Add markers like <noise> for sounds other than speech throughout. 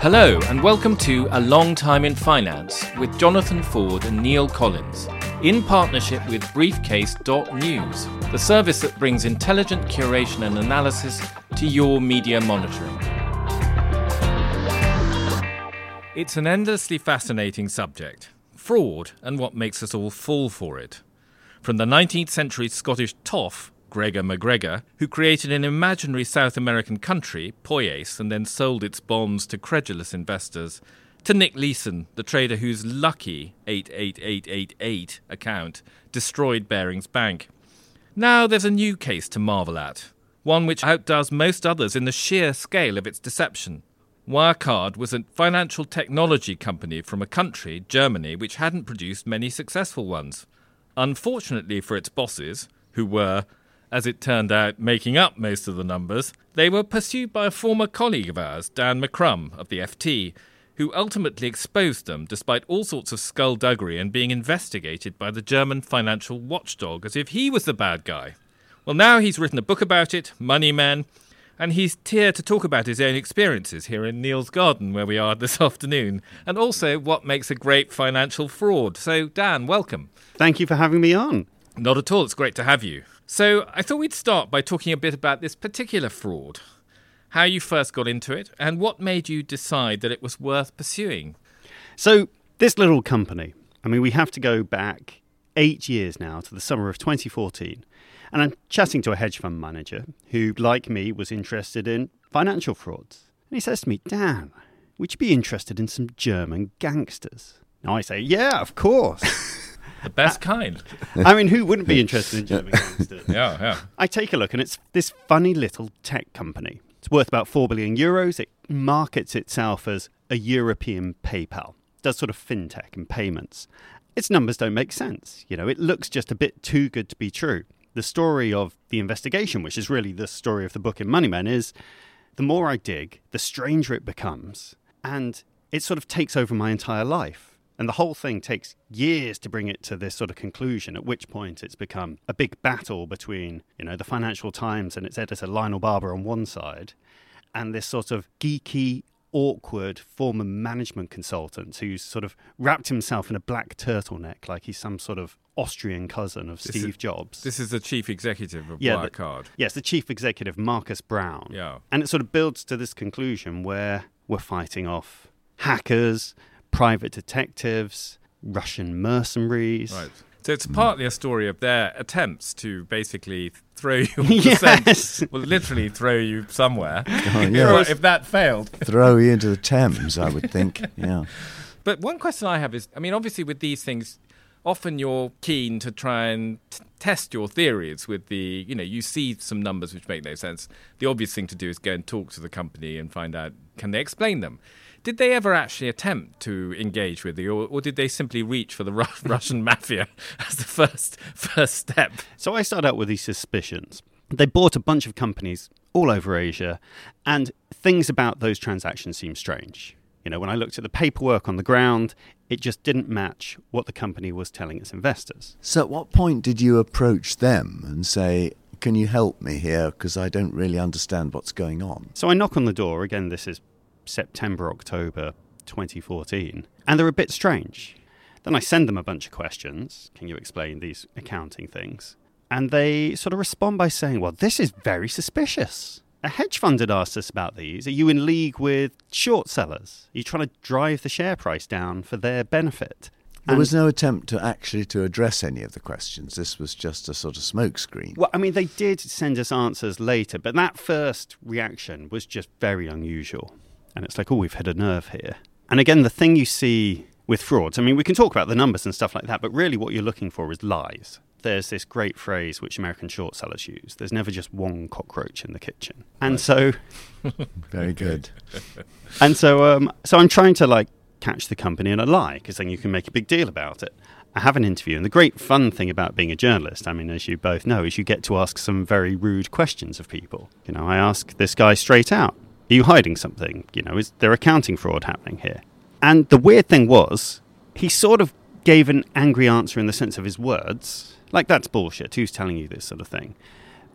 Hello, and welcome to A Long Time in Finance with Jonathan Ford and Neil Collins, in partnership with Briefcase.news, the service that brings intelligent curation and analysis to your media monitoring. It's an endlessly fascinating subject fraud and what makes us all fall for it. From the 19th century Scottish toff Gregor MacGregor, who created an imaginary South American country, Poyais, and then sold its bonds to credulous investors, to Nick Leeson, the trader whose lucky 88888 account destroyed Barings Bank. Now there's a new case to marvel at, one which outdoes most others in the sheer scale of its deception. Wirecard was a financial technology company from a country, Germany, which hadn't produced many successful ones. Unfortunately for its bosses, who were as it turned out, making up most of the numbers, they were pursued by a former colleague of ours, Dan McCrum of the FT, who ultimately exposed them despite all sorts of skullduggery and being investigated by the German financial watchdog as if he was the bad guy. Well, now he's written a book about it, Money Men, and he's here to talk about his own experiences here in Neil's Garden, where we are this <laughs> afternoon, and also what makes a great financial fraud. So, Dan, welcome. Thank you for having me on. Not at all. It's great to have you. So I thought we'd start by talking a bit about this particular fraud, how you first got into it, and what made you decide that it was worth pursuing. So, this little company, I mean, we have to go back eight years now to the summer of 2014. And I'm chatting to a hedge fund manager who, like me, was interested in financial frauds. And he says to me, Dan, would you be interested in some German gangsters? Now I say, yeah, of course. <laughs> The best kind. I mean, who wouldn't be interested in German gangsters? <laughs> yeah, yeah. I take a look, and it's this funny little tech company. It's worth about 4 billion euros. It markets itself as a European PayPal, does sort of fintech and payments. Its numbers don't make sense. You know, it looks just a bit too good to be true. The story of the investigation, which is really the story of the book in Money Men, is the more I dig, the stranger it becomes. And it sort of takes over my entire life. And the whole thing takes years to bring it to this sort of conclusion, at which point it's become a big battle between, you know, the Financial Times and its editor Lionel Barber on one side, and this sort of geeky, awkward former management consultant who's sort of wrapped himself in a black turtleneck like he's some sort of Austrian cousin of this Steve is, Jobs. This is the chief executive of yeah, Wirecard. Yes, the chief executive, Markus Braun. Yeah. And it sort of builds to this conclusion where we're fighting off hackers, private detectives, Russian mercenaries. Right. So it's mm. partly a story of their attempts to basically throw <laughs> you yes. well, literally throw you somewhere. <laughs> Oh, yeah. if that failed, throw you into the Thames, I would think. <laughs> Yeah. But one question I have is, I mean, obviously with these things, often you're keen to try and t- test your theories with the, you know, you see some numbers which make no sense. The obvious thing to do is go and talk to the company and find out can they explain them. Did they ever actually attempt to engage with you, or, or did they simply reach for the Ru- <laughs> Russian mafia as the first first step? So I start out with these suspicions. They bought a bunch of companies all over Asia, and things about those transactions seemed strange. You know, when I looked at the paperwork on the ground, it just didn't match what the company was telling its investors. So, at what point did you approach them and say, Can you help me here? Because I don't really understand what's going on. So, I knock on the door. Again, this is September, October 2014, and they're a bit strange. Then I send them a bunch of questions. Can you explain these accounting things? And they sort of respond by saying, Well, this is very suspicious. A hedge fund had asked us about these. Are you in league with short sellers? Are you trying to drive the share price down for their benefit? There was no attempt to actually to address any of the questions. This was just a sort of smokescreen. Well, I mean, they did send us answers later, but that first reaction was just very unusual and it's like, oh, we've hit a nerve here. And again, the thing you see with frauds, I mean, we can talk about the numbers and stuff like that, but really what you're looking for is lies. There's this great phrase which American short sellers use there's never just one cockroach in the kitchen. And so. <laughs> Very good. <laughs> and so, um, so I'm trying to like catch the company in a lie because then you can make a big deal about it. I have an interview, and the great fun thing about being a journalist, I mean, as you both know, is you get to ask some very rude questions of people. You know, I ask this guy straight out, are you hiding something? You know, is there accounting fraud happening here? And the weird thing was, he sort of gave an angry answer in the sense of his words. Like, that's bullshit. Who's telling you this sort of thing?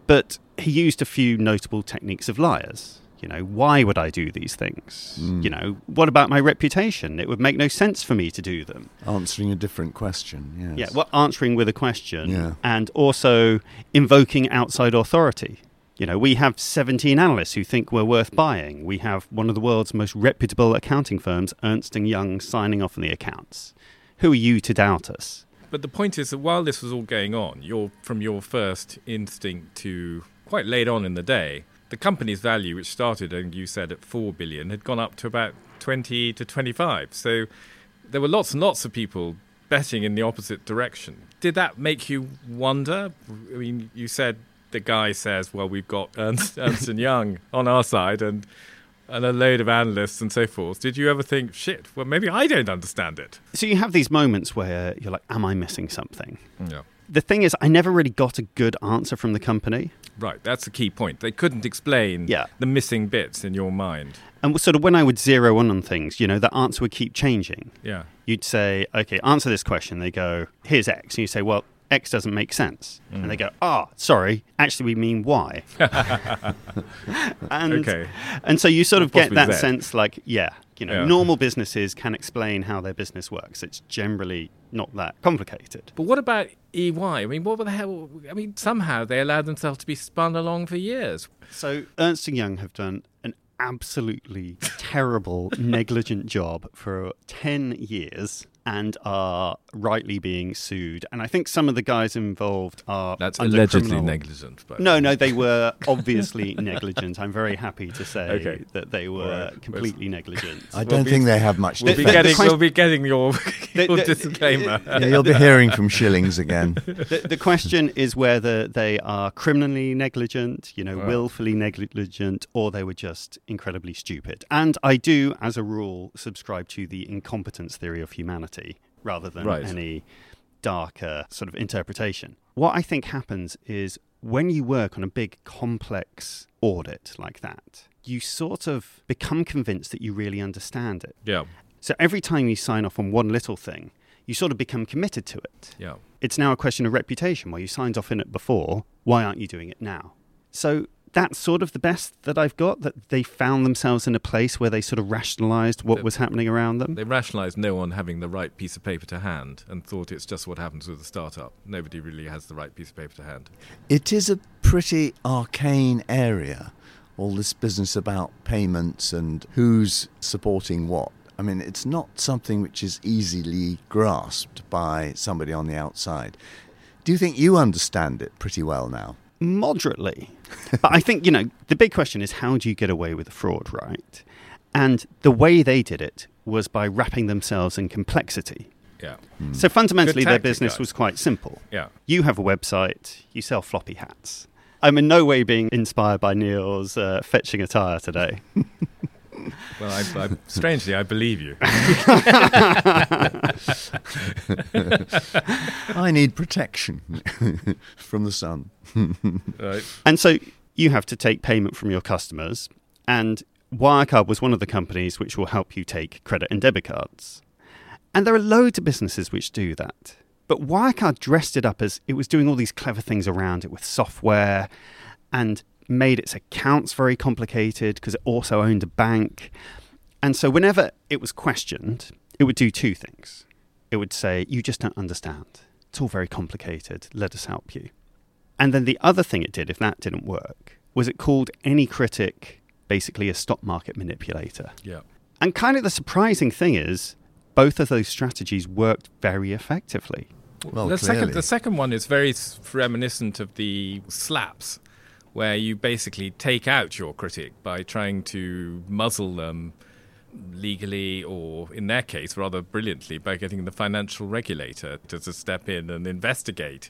But he used a few notable techniques of liars. You know, why would I do these things? Mm. You know, what about my reputation? It would make no sense for me to do them. Answering a different question, yes. Yeah, well, answering with a question Yeah. and also invoking outside authority. You know, we have 17 analysts who think we're worth buying. We have one of the world's most reputable accounting firms, Ernst & Young, signing off on the accounts. Who are you to doubt us? But the point is that while this was all going on, from your first instinct to quite late on in the day, the company's value, which started, and you said at four billion, had gone up to about twenty to twenty-five. So there were lots and lots of people betting in the opposite direction. Did that make you wonder? I mean, you said the guy says, "Well, we've got Ernst, <laughs> Ernst and Young on our side, and." And a load of analysts and so forth. Did you ever think, shit, well, maybe I don't understand it? So you have these moments where you're like, am I missing something? Mm, yeah. The thing is, I never really got a good answer from the company. Right, that's the key point. They couldn't explain Yeah. the missing bits in your mind. And sort of when I would zero in on things, you know, the answer would keep changing. Yeah. You'd say, okay, answer this question. They go, here's X. And you say, well, X doesn't make sense. And they go, ah, sorry, actually, we mean Y. <laughs> and, Okay. And so you sort of Or get that Z. sense like, yeah, you know, Yeah. normal businesses can explain how their business works. It's generally not that complicated. But what about EY? I mean, what the hell? I mean, somehow they allowed themselves to be spun along for years. So Ernst and Young have done an absolutely <laughs> terrible, negligent job for 10 years and are rightly being sued. And I think some of the guys involved are That's allegedly criminal- negligent. But No, no, they <laughs> were obviously negligent. I'm very happy to say Okay. that they were All right. completely negligent. I We'll don't be- think they have much we'll be the- the defense. getting, we'll be getting your, <laughs> The- your the- disclaimer. Yeah, you'll be hearing from Schillings again. <laughs> the, the question is whether they are criminally negligent, you know, Wow. willfully negligent, or they were just incredibly stupid. And I do, as a rule, subscribe to the incompetence theory of humanity rather than Right. any darker sort of interpretation. What I think happens is when you work on a big complex audit like that, you sort of become convinced that you really understand it. Yeah, So every time you sign off on one little thing, you sort of become committed to it yeah. it's now a question of reputation. Well, you signed off in it before. Why aren't you doing it now? So that's sort of the best that I've got. That they found themselves in a place where they sort of rationalised what The- was happening around them. They rationalised no one having the right piece of paper to hand and thought it's just what happens with a startup. Nobody really has the right piece of paper to hand. It is a pretty arcane area, all this business about payments and who's supporting what. I mean, it's not something which is easily grasped by somebody on the outside. Do you think you understand it pretty well now? Moderately, but I think you know the big question is how do you get away with the fraud, right? And the way they did it was by wrapping themselves in complexity. Yeah, So fundamentally, their business guys. was quite simple. yeah. You have a website, you sell floppy hats. I'm in no way being inspired by Neil's uh, fetching attire today. <laughs> Well, I, I, strangely, I believe you. <laughs> I need protection <laughs> from the sun. Right. And so you have to take payment from your customers. And Wirecard was one of the companies which will help you take credit and debit cards. And there are loads of businesses which do that. But Wirecard dressed it up as it was doing all these clever things around it with software and made its accounts very complicated because it also owned a bank. And so whenever it was questioned, it would do two things. It would say, You just don't understand. It's all very complicated. Let us help you. And then the other thing it did, if that didn't work, was it called any critic basically a stock market manipulator. Yeah. And kind of the surprising thing is, both of those strategies worked very effectively. Well, the second, the second one is very reminiscent of the SLAPPs, where you basically take out your critic by trying to muzzle them legally, or in their case, rather brilliantly, by getting the financial regulator to, step in and investigate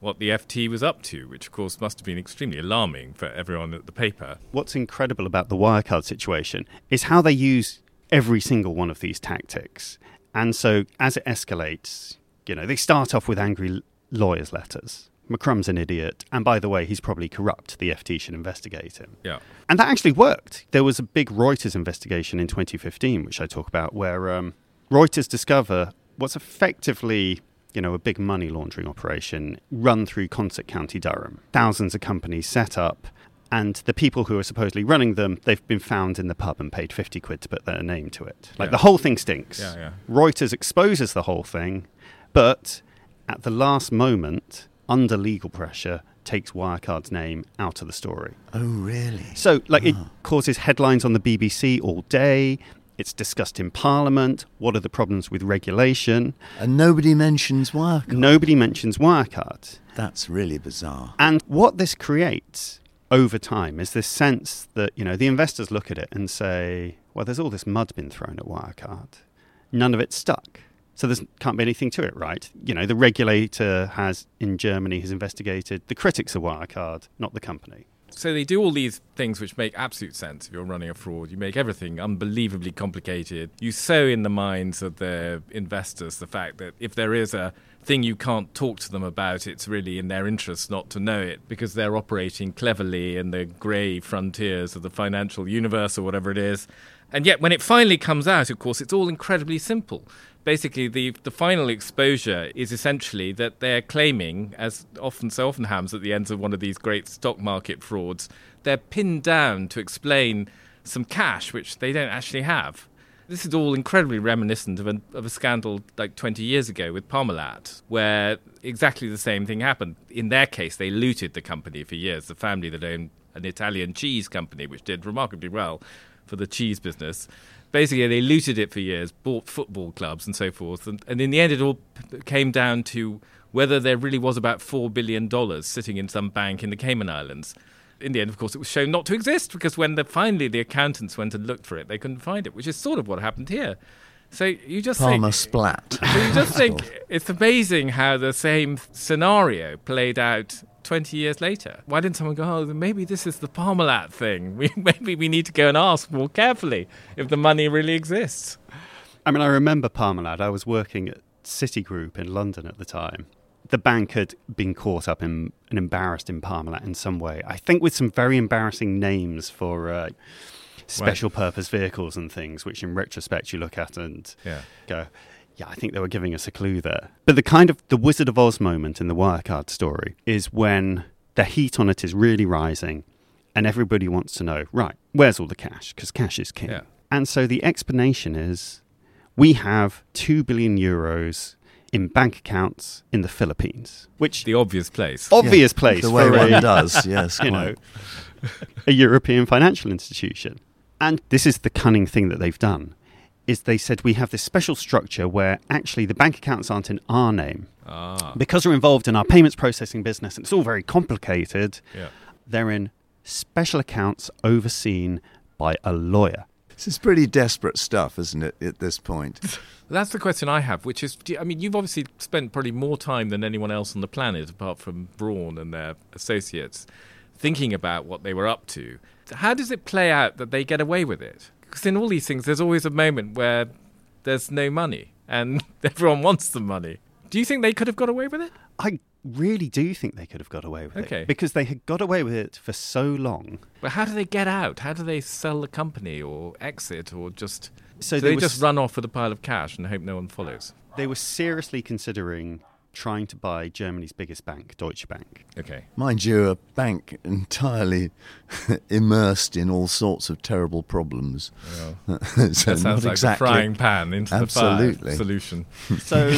what the FT was up to, which of course must have been extremely alarming for everyone at the paper. What's incredible about the Wirecard situation is how they use every single one of these tactics. And so as it escalates, you know, they start off with angry lawyers' letters. McCrum's an idiot. And by the way, he's probably corrupt. The FT should investigate him. Yeah. And that actually worked. There was a big Reuters investigation in 2015, which I talk about, where um, Reuters discover what's effectively you know, a big money laundering operation run through Consett County Durham. Thousands of companies set up, and the people who are supposedly running them, they've been found in the pub and paid 50 quid to put their name to it. Like Yeah. the whole thing stinks. Yeah, yeah. Reuters exposes the whole thing, but at the last moment, under legal pressure, takes Wirecard's name out of the story. Oh, really? So, like, it Ah. causes headlines on the BBC all day. It's discussed in Parliament. What are the problems with regulation? And nobody mentions Wirecard. Nobody mentions Wirecard. That's really bizarre. And what this creates over time is this sense that, you know, the investors look at it and say, well, there's all this mud been thrown at Wirecard. None of it stuck. So there can't be anything to it, right? You know, the regulator has in Germany has investigated the critics of Wirecard, not the company. So they do all these things which make absolute sense if you're running a fraud. You make everything unbelievably complicated. You sow in the minds of the investors the fact that if there is a thing you can't talk to them about, it's really in their interest not to know it because they're operating cleverly in the grey frontiers of the financial universe or whatever it is. And yet, when it finally comes out, of course, it's all incredibly simple. Basically, the, the final exposure is essentially that they're claiming, as often so often happens at the ends of one of these great stock market frauds, they're pinned down to explain some cash which they don't actually have. This is all incredibly reminiscent of a, of a scandal like 20 years ago with Parmalat, where exactly the same thing happened. In their case, they looted the company for years, the family that owned an Italian cheese company, which did remarkably well for the cheese business. Basically, they looted it for years, bought football clubs and so forth. And, and in the end, it all came down to whether there really was about $4 billion sitting in some bank in the Cayman Islands. In the end, of course, it was shown not to exist because when the, finally the accountants went and looked for it, they couldn't find it, which is sort of what happened here. So you just Palmer think, splat. <laughs> so you just think <laughs> it's amazing how the same scenario played out 20 years later. Why didn't someone go, oh, maybe this is the Parmalat thing? <laughs> We, maybe we need to go and ask more carefully if the money really exists. I mean, I remember Parmalat. I was working at Citigroup in London at the time. The bank had been caught up in and embarrassed in Parmalat in some way. I think with some very embarrassing names for uh, special purpose vehicles and things, which in retrospect you look at and Yeah. go, yeah, I think they were giving us a clue there. But the kind of the Wizard of Oz moment in the Wirecard story is when the heat on it is really rising and everybody wants to know, right, where's all the cash? Because cash is king. Yeah. And so the explanation is we have 2 billion euros in bank accounts in the Philippines, which The obvious place. obvious Yeah, place The way for one a, does, yes. <laughs> you quite. know, a European financial institution. And this is the cunning thing that they've done is they said we have this special structure where actually the bank accounts aren't in our name Ah, because we're involved in our payments processing business and it's all very complicated. yeah. They're in special accounts overseen by a lawyer. This is pretty desperate stuff, isn't it, at this point? <laughs> That's the question I have, which is, you- I mean, you've obviously spent probably more time than anyone else on the planet, apart from Braun and their associates, thinking about what they were up to. How does it play out that they get away with it? Because in all these things, there's always a moment where there's no money and <laughs> everyone wants the money. Do you think they could have got away with it? I really do think they could have got away with Okay. it because they had got away with it for so long. But how do they get out? How do they sell the company or exit or just. So So they they just s- run off with a pile of cash and hope no one follows. They were seriously considering trying to buy Germany's biggest bank, Deutsche Bank. Okay. Mind you, a bank entirely <laughs> immersed in all sorts of terrible problems. Well, <laughs> so that sounds not like exactly. the frying pan into Absolutely. the fire solution. <laughs> So,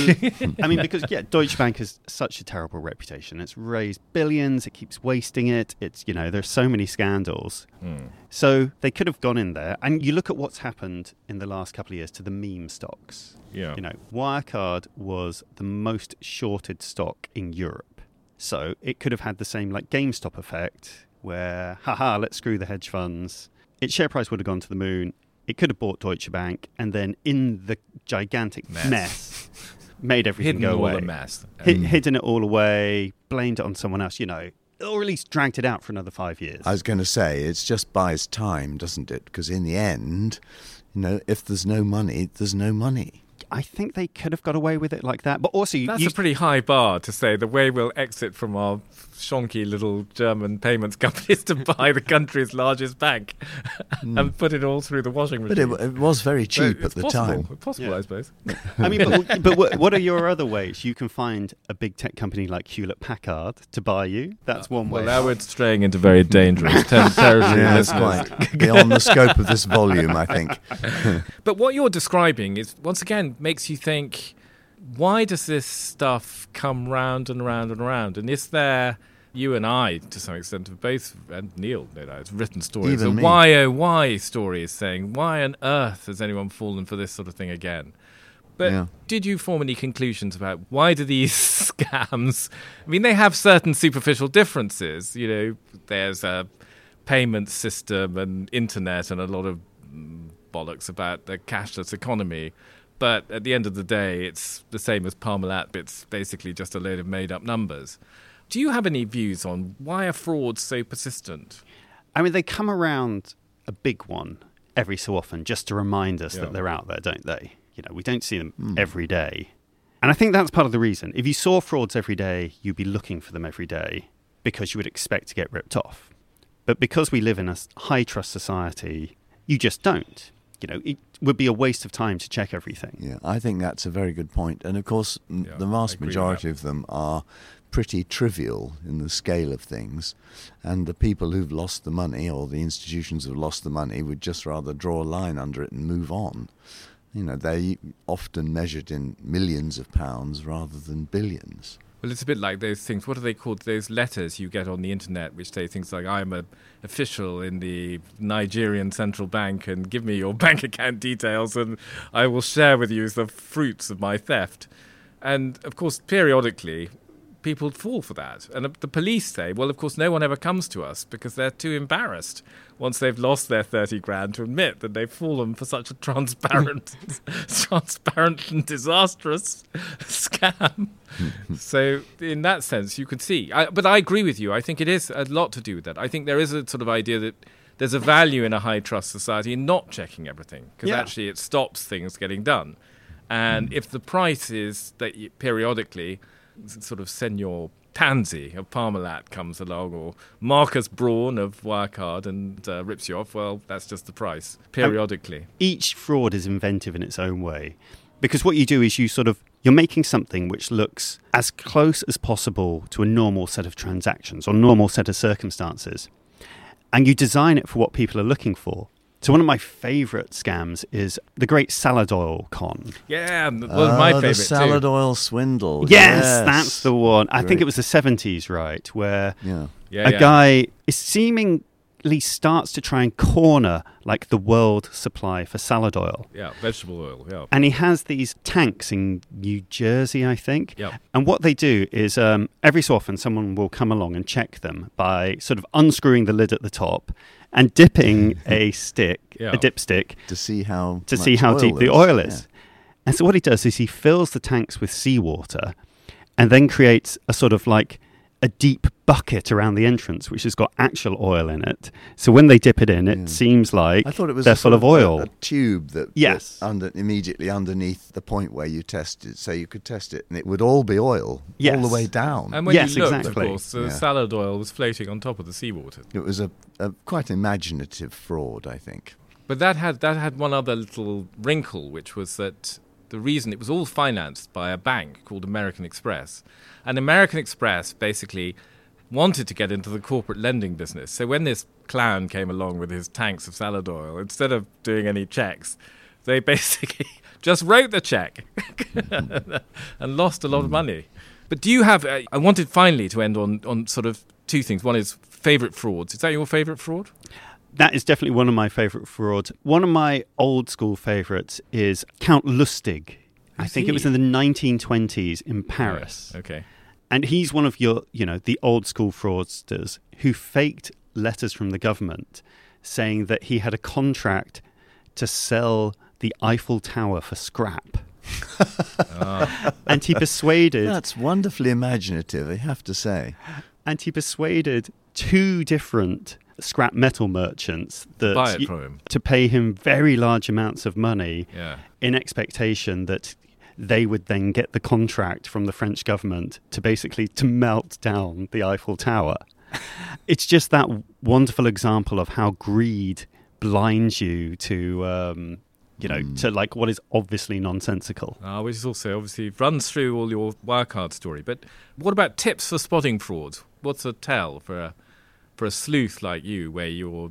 I mean, because yeah, Deutsche Bank has such a terrible reputation. It's raised billions. It keeps wasting it. It's you know, there's so many scandals. Hmm. So they could have gone in there. And you look at what's happened in the last couple of years to the meme stocks. Yeah. You know, Wirecard was the most shorted stock in Europe. So it could have had the same like GameStop effect where, haha, let's screw the hedge funds. Its share price would have gone to the moon. It could have bought Deutsche Bank and then in the gigantic Mess. mess, made everything Hidden go all away. the mess. Hi- Mm. hidden it all away, blamed it on someone else, you know, or at least dragged it out for another five years. I was going to say, it just buys time, doesn't it? Because in the end, you know, if there's no money, there's no money. I think they could have got away with it like that. But also, you, That's you- a pretty high bar to say the way we'll exit from our shonky little German payments <laughs> company is to buy the country's largest bank hmm. and put it all through the washing But machine. it, it was very cheap it's at the possible. time. Possible, Yeah. I suppose. <laughs> I mean, but, but what, what are your other ways? You can find a big tech company like Hewlett Packard to buy you. That's one way. Well, now we're straying into very dangerous territory. <laughs> Yeah, it's listeners. quite beyond the scope of this volume, I think. But what you're describing is once again makes you think why does this stuff come round and round and round? And is there you and I, to some extent, have both, and Neil, no doubt, written stories. Even a me. why oh why stories saying, why on earth has anyone fallen for this sort of thing again? But Yeah. did you form any conclusions about why do these <laughs> scams? I mean, they have certain superficial differences. You know, there's a payment system and internet and a lot of mm, bollocks about the cashless economy. But at the end of the day, it's the same as Parmalat. It's basically just a load of made up numbers. Do you have any views on why are frauds so persistent? I mean, they come around a big one every so often just to remind us Yeah. that they're out there, don't they? You know, we don't see them hmm. every day. And I think that's part of the reason. If you saw frauds every day, you'd be looking for them every day because you would expect to get ripped off. But because we live in a high trust society, you just don't. You know, it would be a waste of time to check everything. Yeah, I think that's a very good point. And of course, Yeah, the vast majority of them are pretty trivial in the scale of things. And the people who've lost the money or the institutions who've lost the money would just rather draw a line under it and move on. You know, they're often measured in millions of pounds rather than billions. Well, it's a bit like those things. What are they called? Those letters you get on the internet, which say things like, "I'm a official in the Nigerian central bank, and give me your <laughs> bank account details, and I will share with you the fruits of my theft." And of course, periodically, people fall for that. And the police say, "Well, of course, no one ever comes to us because they're too embarrassed once they've lost their thirty grand to admit that they've fallen for such a transparent, <laughs> transparent and disastrous <laughs> scam." so in that sense you can see I, but i agree with you i think it is a lot to do with that i think there is a sort of idea that there's a value in a high trust society in not checking everything because Yeah. actually it stops things getting done and hmm. if the price is that you, periodically sort of senor tanzi of parmalat comes along or marcus braun of wirecard and uh, rips you off well that's just the price periodically. each fraud is inventive in its own way because what you do is you sort of you're making something which looks as close as possible to a normal set of transactions or normal set of circumstances and you design it for what people are looking for so one of my favorite scams is the great salad oil con yeah and one of my Oh, favorite the salad too. oil swindle. yes, yes, that's the one i think it was the 70s right where Yeah. yeah, a yeah. guy is seemingly starts to try and corner like the world supply for salad oil yeah vegetable oil yeah and he has these tanks in New Jersey, I think. Yep. And what they do is um, every so often someone will come along and check them by sort of unscrewing the lid at the top and dipping <laughs> a stick, Yeah. a dipstick, To see how to see how oil deep the is. oil Yeah. is. And so what he does is he fills the tanks with seawater and then creates a sort of like a deep bucket around the entrance, which has got actual oil in it. So when they dip it in, it Yeah. seems like I thought it was they're a full of oil. A, tube that Yes. that under immediately underneath the point where you tested, so you could test it, and it would all be oil all the way down. And when Yes, you looked, exactly. of course, the Yeah. salad oil was floating on top of the seawater. it was a, a quite imaginative fraud, I think. But that had that had one other little wrinkle, which was that the reason it was all financed by a bank called American Express, and American Express basically wanted to get into the corporate lending business. So when this clown came along with his tanks of salad oil, instead of doing any checks, they <laughs> basically just wrote the check <laughs> and lost a lot of money. But do you have? Uh, I wanted finally to end on on sort of two things. One is favorite frauds. Is that your favorite fraud? That is definitely one of my favourite frauds. One of my old school favourites is Count Lustig. I Who's think it was in the 1920s in Paris. Okay. And he's one of your, you know, the old school fraudsters who faked letters from the government saying that he had a contract to sell the Eiffel Tower for scrap. Ah. And he persuaded That's wonderfully imaginative, I have to say. and he persuaded two different scrap metal merchants that Buy it from him. to pay him very large amounts of money Yeah. in expectation that they would then get the contract from the French government to basically to melt down the Eiffel Tower. <laughs> it's just that wonderful example of how greed blinds you to um, you know to like what is obviously nonsensical. Uh, which is also obviously runs through all your Wirecard story. But what about tips for spotting fraud? What's a tell for a for a sleuth like you, where your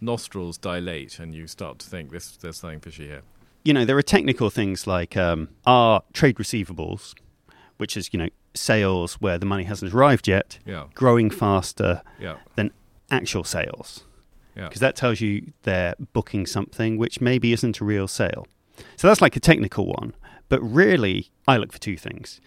nostrils dilate and you start to think this there's something fishy here? you know, there are technical things like um, are trade receivables, which is, you know, sales where the money hasn't arrived yet, Yeah, growing faster yeah, than actual sales. yeah. Because that tells you they're booking something which maybe isn't a real sale. So that's like a technical one. But really, I look for two things.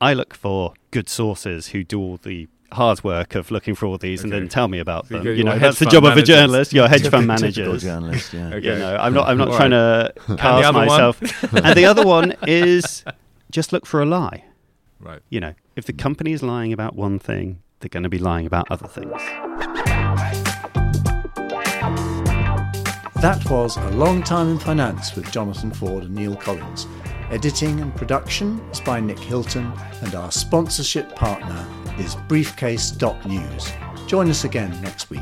I look for good sources who do all the hard work of looking for all these and then tell me about So them. You you're know, that's the fund job of a journalist. You're hedge fund <laughs> Typical managers. journalist, yeah. Okay. You know, I'm not. I'm not All trying to <laughs> cast other myself. <laughs> and the other one is just look for a lie. Right. You know, if the company is lying about one thing, they're going to be lying about other things. That was A Long Time in Finance with Jonathan Ford and Neil Collins. Editing and production is by Nick Hilton, and our sponsorship partner is briefcase.news. Join us again next week.